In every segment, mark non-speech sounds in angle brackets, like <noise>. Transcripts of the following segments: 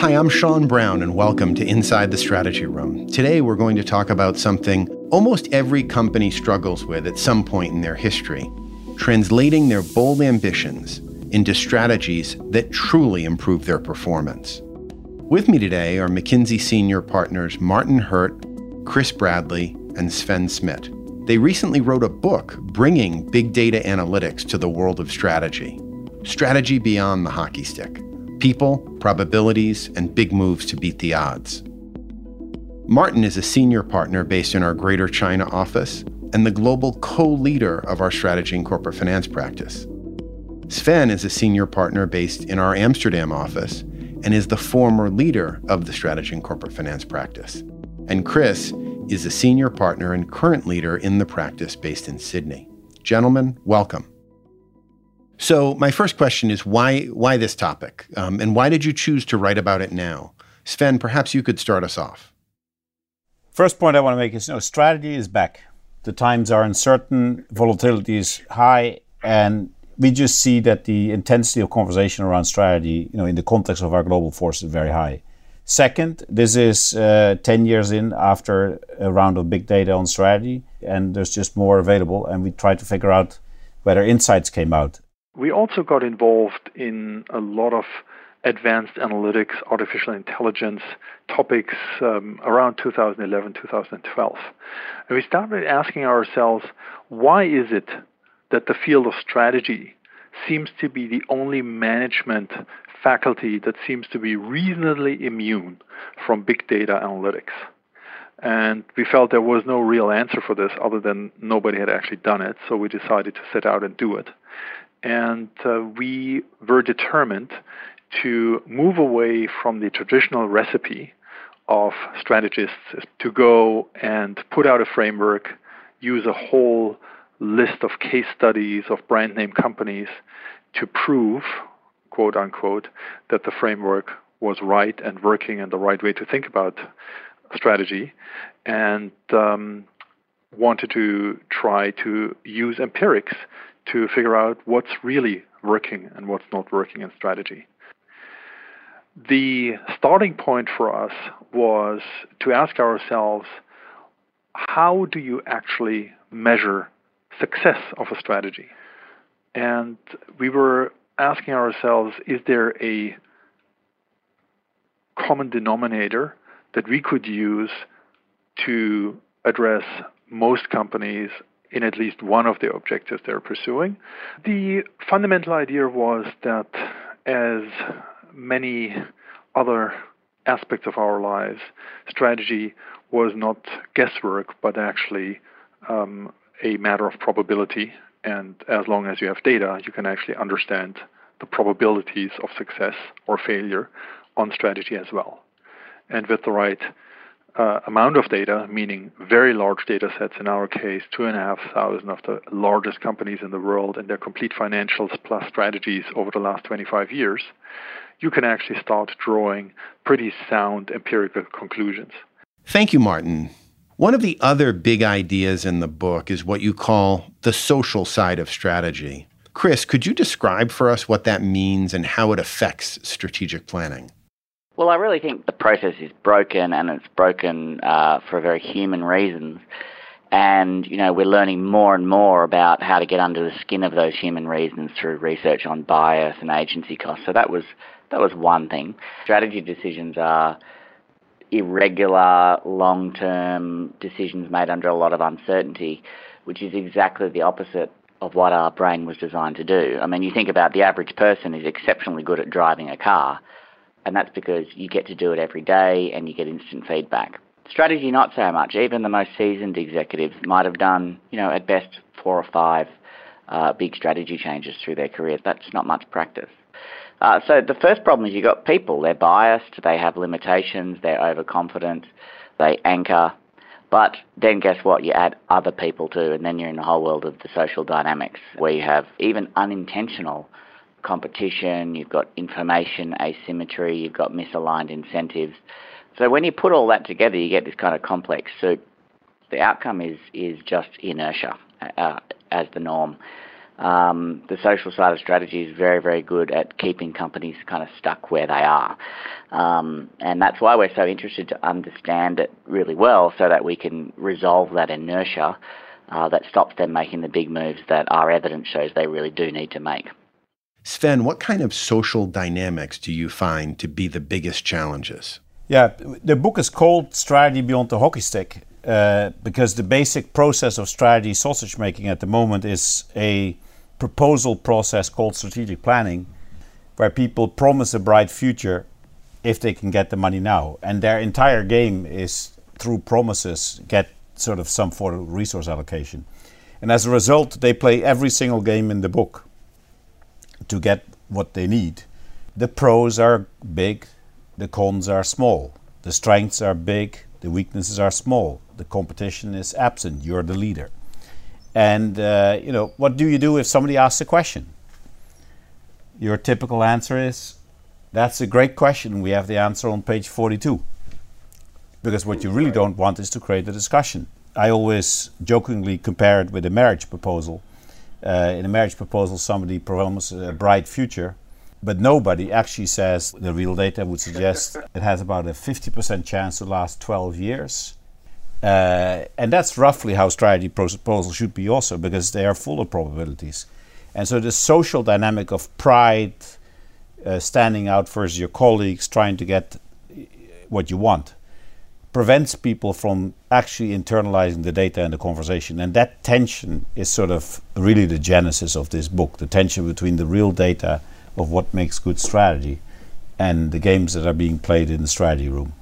Hi, I'm Sean Brown, and welcome to Inside the Strategy Room. Today, we're going to talk about something almost every company struggles with at some point in their history translating their bold ambitions into strategies that truly improve their performance. With me today are McKinsey senior partners Martin Hirt, Chris Bradley, and Sven Smit. They recently wrote a book bringing big data analytics to the world of strategy. Strategy beyond the hockey stick people, probabilities, and big moves to beat the odds. Martin is a senior partner based in our Greater China office and the global co leader of our strategy and corporate finance practice. Sven is a senior partner based in our Amsterdam office and is the former leader of the strategy and corporate finance practice. And Chris is a senior partner and current leader in the practice based in Sydney. Gentlemen, welcome. So, my first question is why, why this topic? Um, and why did you choose to write about it now? Sven, perhaps you could start us off. First point I want to make is you know, strategy is back. The times are uncertain, volatility is high, and we just see that the intensity of conversation around strategy, you know, in the context of our global force is very high. Second, this is uh, 10 years in after a round of big data on strategy, and there's just more available, and we try to figure out whether insights came out we also got involved in a lot of advanced analytics, artificial intelligence topics um, around 2011, 2012. And we started asking ourselves, why is it that the field of strategy seems to be the only management faculty that seems to be reasonably immune from big data analytics? And we felt there was no real answer for this other than nobody had actually done it, so we decided to set out and do it and uh, we were determined to move away from the traditional recipe of strategists to go and put out a framework, use a whole list of case studies of brand name companies to prove, quote unquote, that the framework was right and working and the right way to think about strategy, and um, wanted to try to use empirics to figure out what's really working and what's not working in strategy. The starting point for us was to ask ourselves how do you actually measure success of a strategy? And we were asking ourselves is there a common denominator that we could use to address most companies in at least one of the objectives they're pursuing. The fundamental idea was that as many other aspects of our lives, strategy was not guesswork, but actually um, a matter of probability. And as long as you have data, you can actually understand the probabilities of success or failure on strategy as well. And with the right uh, amount of data, meaning very large data sets in our case, two and a half thousand of the largest companies in the world and their complete financials plus strategies over the last 25 years, you can actually start drawing pretty sound empirical conclusions. Thank you, Martin. One of the other big ideas in the book is what you call the social side of strategy. Chris, could you describe for us what that means and how it affects strategic planning? Well, I really think the process is broken, and it's broken uh, for very human reasons. And you know, we're learning more and more about how to get under the skin of those human reasons through research on bias and agency costs. So that was that was one thing. Strategy decisions are irregular, long-term decisions made under a lot of uncertainty, which is exactly the opposite of what our brain was designed to do. I mean, you think about the average person is exceptionally good at driving a car and that's because you get to do it every day and you get instant feedback. Strategy, not so much. Even the most seasoned executives might have done, you know, at best four or five uh, big strategy changes through their career. That's not much practice. Uh, so the first problem is you've got people. They're biased, they have limitations, they're overconfident, they anchor. But then guess what? You add other people too, and then you're in the whole world of the social dynamics where you have even unintentional competition, you've got information asymmetry, you've got misaligned incentives. So when you put all that together, you get this kind of complex soup. The outcome is is just inertia uh, as the norm. um, the social side of strategy is very, very good at keeping companies kind of stuck where they are. Um, and that's why we're so interested to understand it really well so that we can resolve that inertia uh, that stops them making the big moves that our evidence shows they really do need to make. Sven, what kind of social dynamics do you find to be the biggest challenges? Yeah, the book is called Strategy Beyond the Hockey Stick uh, because the basic process of strategy sausage making at the moment is a proposal process called strategic planning, where people promise a bright future if they can get the money now. And their entire game is through promises get sort of some sort of resource allocation. And as a result, they play every single game in the book to get what they need. The pros are big, the cons are small. The strengths are big, the weaknesses are small. The competition is absent. You're the leader. And uh, you know, what do you do if somebody asks a question? Your typical answer is, "That's a great question. We have the answer on page 42." Because what you really don't want is to create a discussion. I always jokingly compare it with a marriage proposal. Uh, in a marriage proposal, somebody promises a bright future, but nobody actually says the real data would suggest it has about a 50% chance to last 12 years. Uh, and that's roughly how strategy proposals should be also, because they are full of probabilities. And so the social dynamic of pride, uh, standing out versus your colleagues, trying to get what you want, prevents people from actually internalizing the data and the conversation. And that tension is sort of really the genesis of this book the tension between the real data of what makes good strategy and the games that are being played in the strategy room.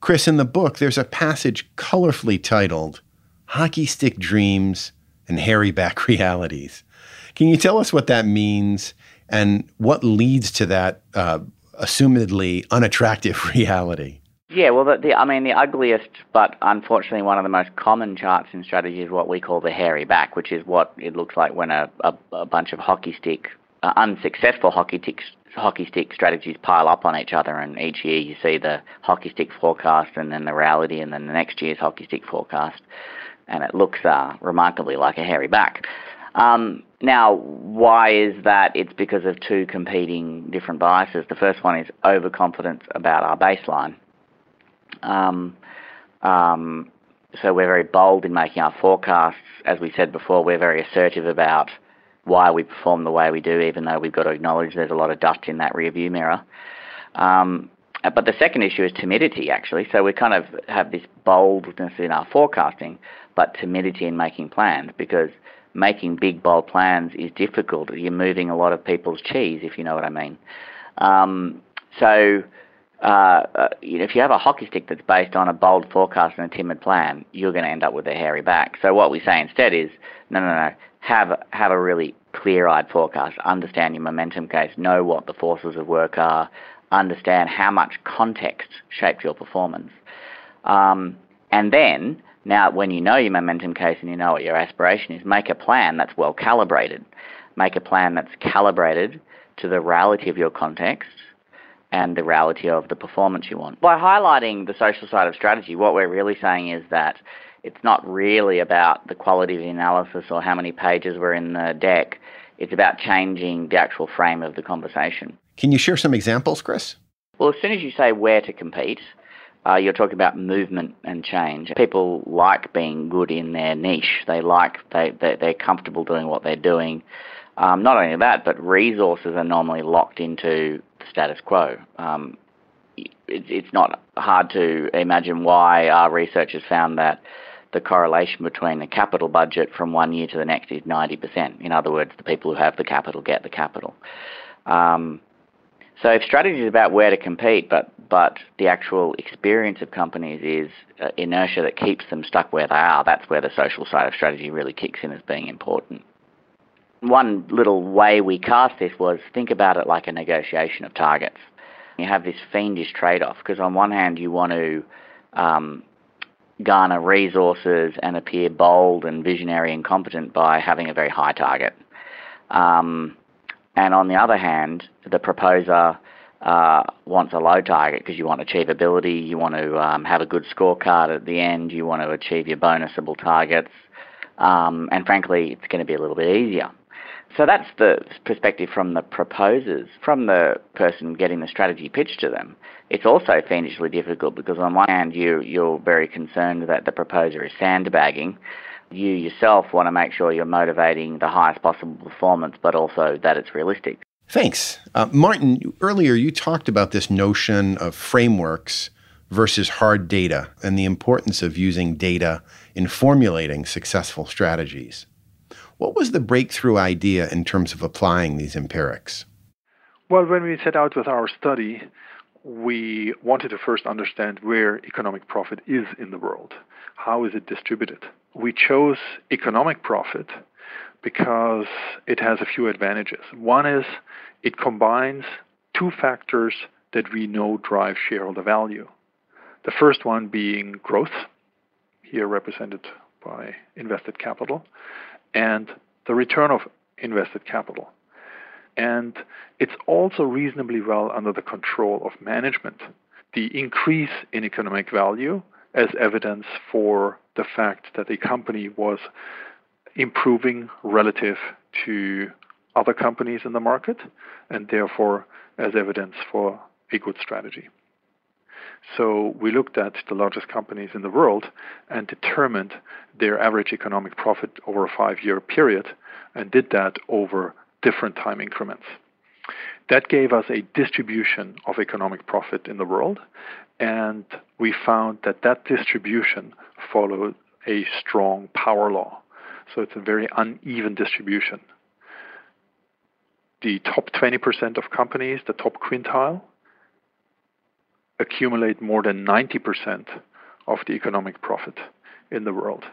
Chris, in the book, there's a passage colorfully titled Hockey Stick Dreams and Hairy Back <laughs> Realities. Can you tell us what that means and what leads to that uh, assumedly unattractive <laughs> reality? Yeah, well, the, the, I mean, the ugliest, but unfortunately one of the most common charts in strategy is what we call the hairy back, which is what it looks like when a, a, a bunch of hockey stick, uh, unsuccessful hockey sticks hockey stick strategies pile up on each other, and each year you see the hockey stick forecast and then the reality, and then the next year's hockey stick forecast, and it looks uh, remarkably like a hairy back. Um, now, why is that? It's because of two competing different biases. The first one is overconfidence about our baseline. Um, um, so we're very bold in making our forecasts. As we said before, we're very assertive about why we perform the way we do, even though we've got to acknowledge there's a lot of dust in that rearview mirror. Um, but the second issue is timidity, actually. So we kind of have this boldness in our forecasting, but timidity in making plans because making big, bold plans is difficult. You're moving a lot of people's cheese, if you know what I mean. Um, so, uh, uh, you know, if you have a hockey stick that's based on a bold forecast and a timid plan, you're going to end up with a hairy back. So what we say instead is, no, no, no, have have a really clear-eyed forecast, understand your momentum case, know what the forces of work are, understand how much context shaped your performance, um, and then now when you know your momentum case and you know what your aspiration is, make a plan that's well calibrated. Make a plan that's calibrated to the reality of your context and the reality of the performance you want. By highlighting the social side of strategy, what we're really saying is that it's not really about the quality of the analysis or how many pages were in the deck. It's about changing the actual frame of the conversation. Can you share some examples, Chris? Well, as soon as you say where to compete, uh, you're talking about movement and change. People like being good in their niche. They like they, they they're comfortable doing what they're doing. Um, not only that, but resources are normally locked into the status quo. Um, it, it's not hard to imagine why our researchers found that the correlation between the capital budget from one year to the next is 90%. In other words, the people who have the capital get the capital. Um, so if strategy is about where to compete, but but the actual experience of companies is uh, inertia that keeps them stuck where they are, that's where the social side of strategy really kicks in as being important. One little way we cast this was think about it like a negotiation of targets. You have this fiendish trade-off because on one hand you want to um, garner resources and appear bold and visionary and competent by having a very high target. Um, and on the other hand, the proposer uh, wants a low target because you want achievability, you want to um, have a good scorecard at the end, you want to achieve your bonusable targets, um, and frankly, it's going to be a little bit easier. So that's the perspective from the proposers, from the person getting the strategy pitched to them. It's also fiendishly difficult because on one hand you you're very concerned that the proposer is sandbagging. You yourself want to make sure you're motivating the highest possible performance, but also that it's realistic. Thanks. Uh, Martin, earlier you talked about this notion of frameworks versus hard data and the importance of using data in formulating successful strategies. What was the breakthrough idea in terms of applying these empirics? Well, when we set out with our study, we wanted to first understand where economic profit is in the world. How is it distributed? We chose economic profit because it has a few advantages. One is it combines two factors that we know drive shareholder value. The first one being growth, here represented by invested capital, and the return of invested capital. And it's also reasonably well under the control of management. The increase in economic value as evidence for the fact that the company was improving relative to other companies in the market, and therefore as evidence for a good strategy. So we looked at the largest companies in the world and determined their average economic profit over a five year period and did that over different time increments. That gave us a distribution of economic profit in the world, and we found that that distribution followed a strong power law. So it's a very uneven distribution. The top 20% of companies, the top quintile, accumulate more than 90% of the economic profit in the world.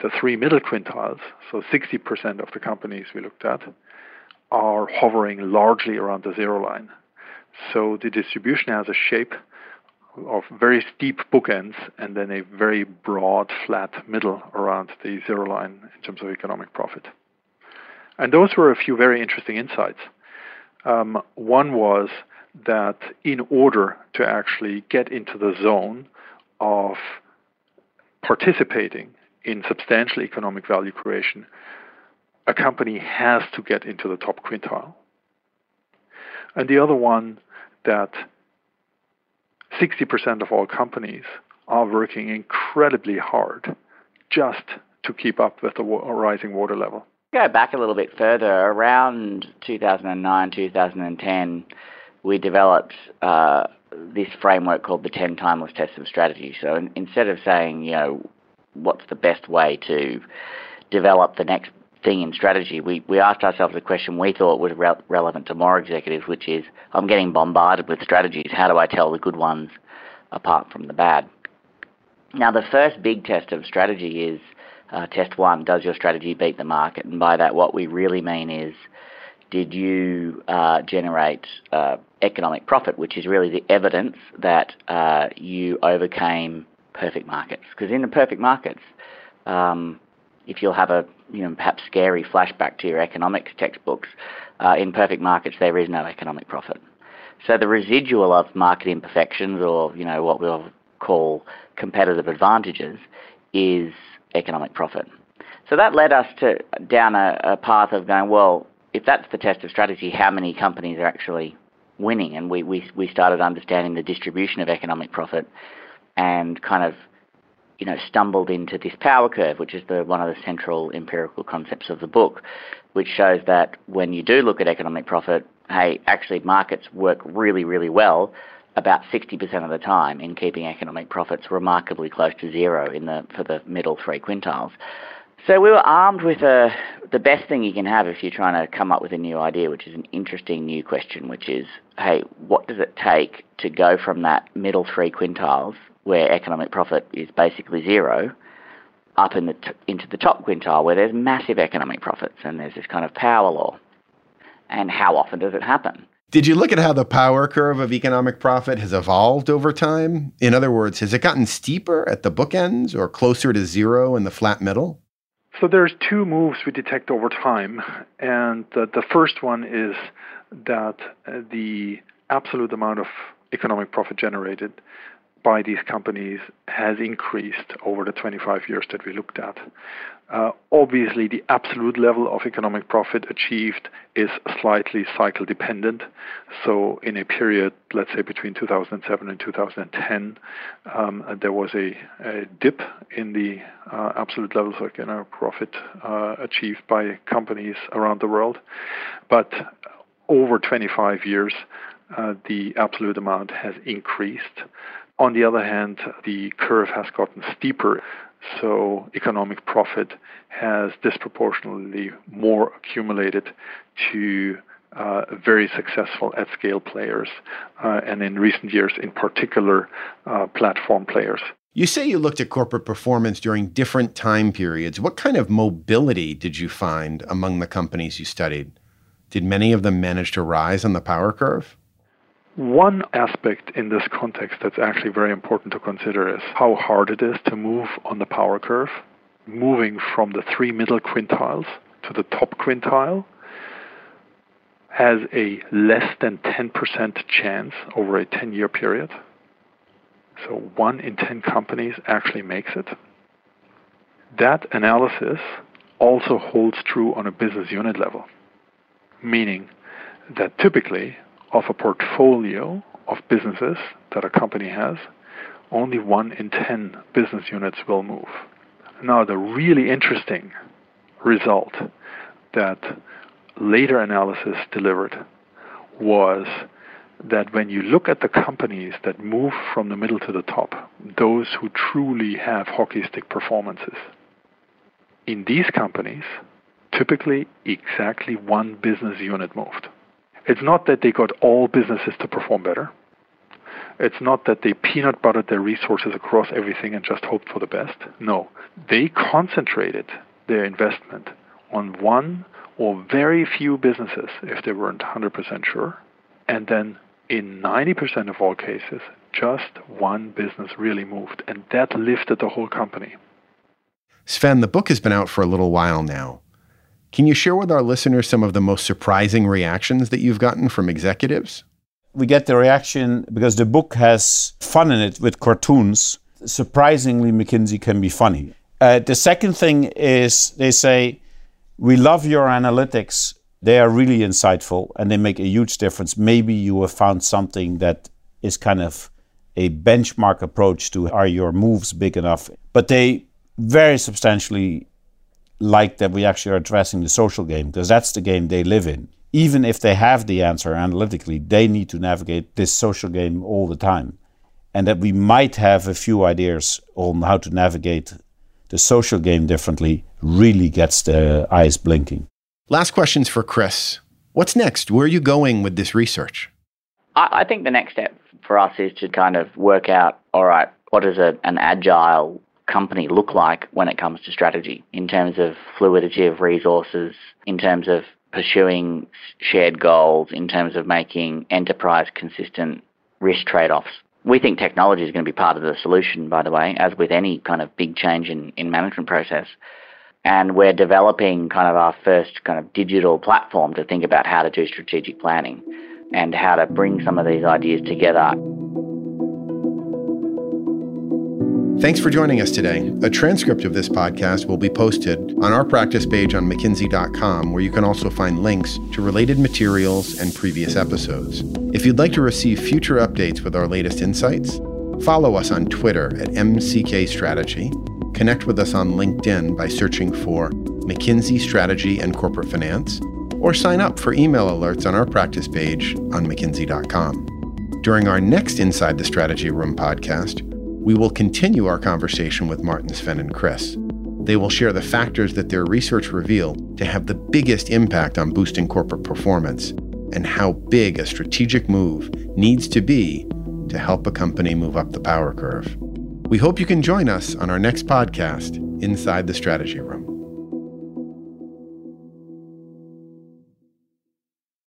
The three middle quintiles, so 60% of the companies we looked at, are hovering largely around the zero line. So the distribution has a shape of very steep bookends and then a very broad, flat middle around the zero line in terms of economic profit. And those were a few very interesting insights. Um, one was that in order to actually get into the zone of participating in substantial economic value creation, a company has to get into the top quintile. And the other one that 60% of all companies are working incredibly hard just to keep up with the rising water level. Go back a little bit further, around 2009, 2010 we developed uh, this framework called the 10 timeless tests of strategy. So in, instead of saying, you know, what's the best way to develop the next thing in strategy, we, we asked ourselves a question we thought was re- relevant to more executives, which is I'm getting bombarded with strategies. How do I tell the good ones apart from the bad? Now, the first big test of strategy is uh, test one Does your strategy beat the market? And by that, what we really mean is did you uh, generate uh, economic profit, which is really the evidence that uh, you overcame perfect markets? Because in the perfect markets, um, if you'll have a you know perhaps scary flashback to your economics textbooks, uh, in perfect markets there is no economic profit. So the residual of market imperfections, or you know what we'll call competitive advantages, is economic profit. So that led us to down a, a path of going well if that's the test of strategy, how many companies are actually winning? And we, we, we started understanding the distribution of economic profit and kind of you know, stumbled into this power curve, which is the, one of the central empirical concepts of the book, which shows that when you do look at economic profit, hey, actually markets work really, really well about 60% of the time in keeping economic profits remarkably close to zero in the, for the middle three quintiles. So we were armed with a, the best thing you can have if you're trying to come up with a new idea, which is an interesting new question, which is, hey, what does it take to go from that middle three quintiles, where economic profit is basically zero, up in the t- into the top quintile, where there's massive economic profits and there's this kind of power law? And how often does it happen? Did you look at how the power curve of economic profit has evolved over time? In other words, has it gotten steeper at the bookends or closer to zero in the flat middle? So there's two moves we detect over time, and the, the first one is that uh, the absolute amount of economic profit generated by these companies has increased over the 25 years that we looked at. Uh, obviously, the absolute level of economic profit achieved is slightly cycle dependent. So, in a period, let's say between 2007 and 2010, um, there was a, a, dip in the uh, absolute levels of economic profit uh, achieved by companies around the world. But over 25 years, uh, the absolute amount has increased. On the other hand, the curve has gotten steeper, so economic profit has disproportionately more accumulated to uh, very successful at scale players, uh, and in recent years, in particular, uh, platform players. You say you looked at corporate performance during different time periods. What kind of mobility did you find among the companies you studied? Did many of them manage to rise on the power curve? One aspect in this context that's actually very important to consider is how hard it is to move on the power curve, moving from the three middle quintiles to the top quintile has a less than 10% chance over a 10 year period. So one in 10 companies actually makes it. That analysis also holds true on a business unit level, meaning that typically of a portfolio of businesses that a company has, only one in 10 business units will move. Now, the really interesting result that later analysis delivered was that when you look at the companies that move from the middle to the top, those who truly have hockey stick performances, in these companies, typically exactly one business unit moved. It's not that they got all businesses to perform better. It's not that they peanut buttered their resources across everything and just hoped for the best. No, they concentrated their investment on one or very few businesses if they weren't 100% sure. And then in 90% of all cases, just one business really moved, and that lifted the whole company. Sven, the book has been out for a little while now. Can you share with our listeners some of the most surprising reactions that you've gotten from executives? We get the reaction because the book has fun in it with cartoons. Surprisingly, McKinsey can be funny. Uh, the second thing is they say, We love your analytics. They are really insightful and they make a huge difference. Maybe you have found something that is kind of a benchmark approach to are your moves big enough? But they very substantially like that we actually are addressing the social game because that's the game they live in. Even if they have the answer analytically, they need to navigate this social game all the time. And that we might have a few ideas on how to navigate the social game differently really gets the eyes blinking. Last questions for Chris. What's next? Where are you going with this research? I, think the next step for us is to kind of work out all right, what is a, an agile company look like when it comes to strategy in terms of fluidity of resources, in terms of pursuing shared goals, in terms of making enterprise consistent risk trade offs. We think technology is going to be part of the solution, by the way, as with any kind of big change in, in management process. And we're developing kind of our first kind of digital platform to think about how to do strategic planning and how to bring some of these ideas together Thanks for joining us today. A transcript of this podcast will be posted on our practice page on McKinsey.com, where you can also find links to related materials and previous episodes. If you'd like to receive future updates with our latest insights, follow us on Twitter at MCK Strategy, connect with us on LinkedIn by searching for McKinsey Strategy and Corporate Finance, or sign up for email alerts on our practice page on McKinsey.com. During our next Inside the Strategy Room podcast, we will continue our conversation with Martin, Sven, and Chris. They will share the factors that their research revealed to have the biggest impact on boosting corporate performance and how big a strategic move needs to be to help a company move up the power curve. We hope you can join us on our next podcast, Inside the Strategy Room.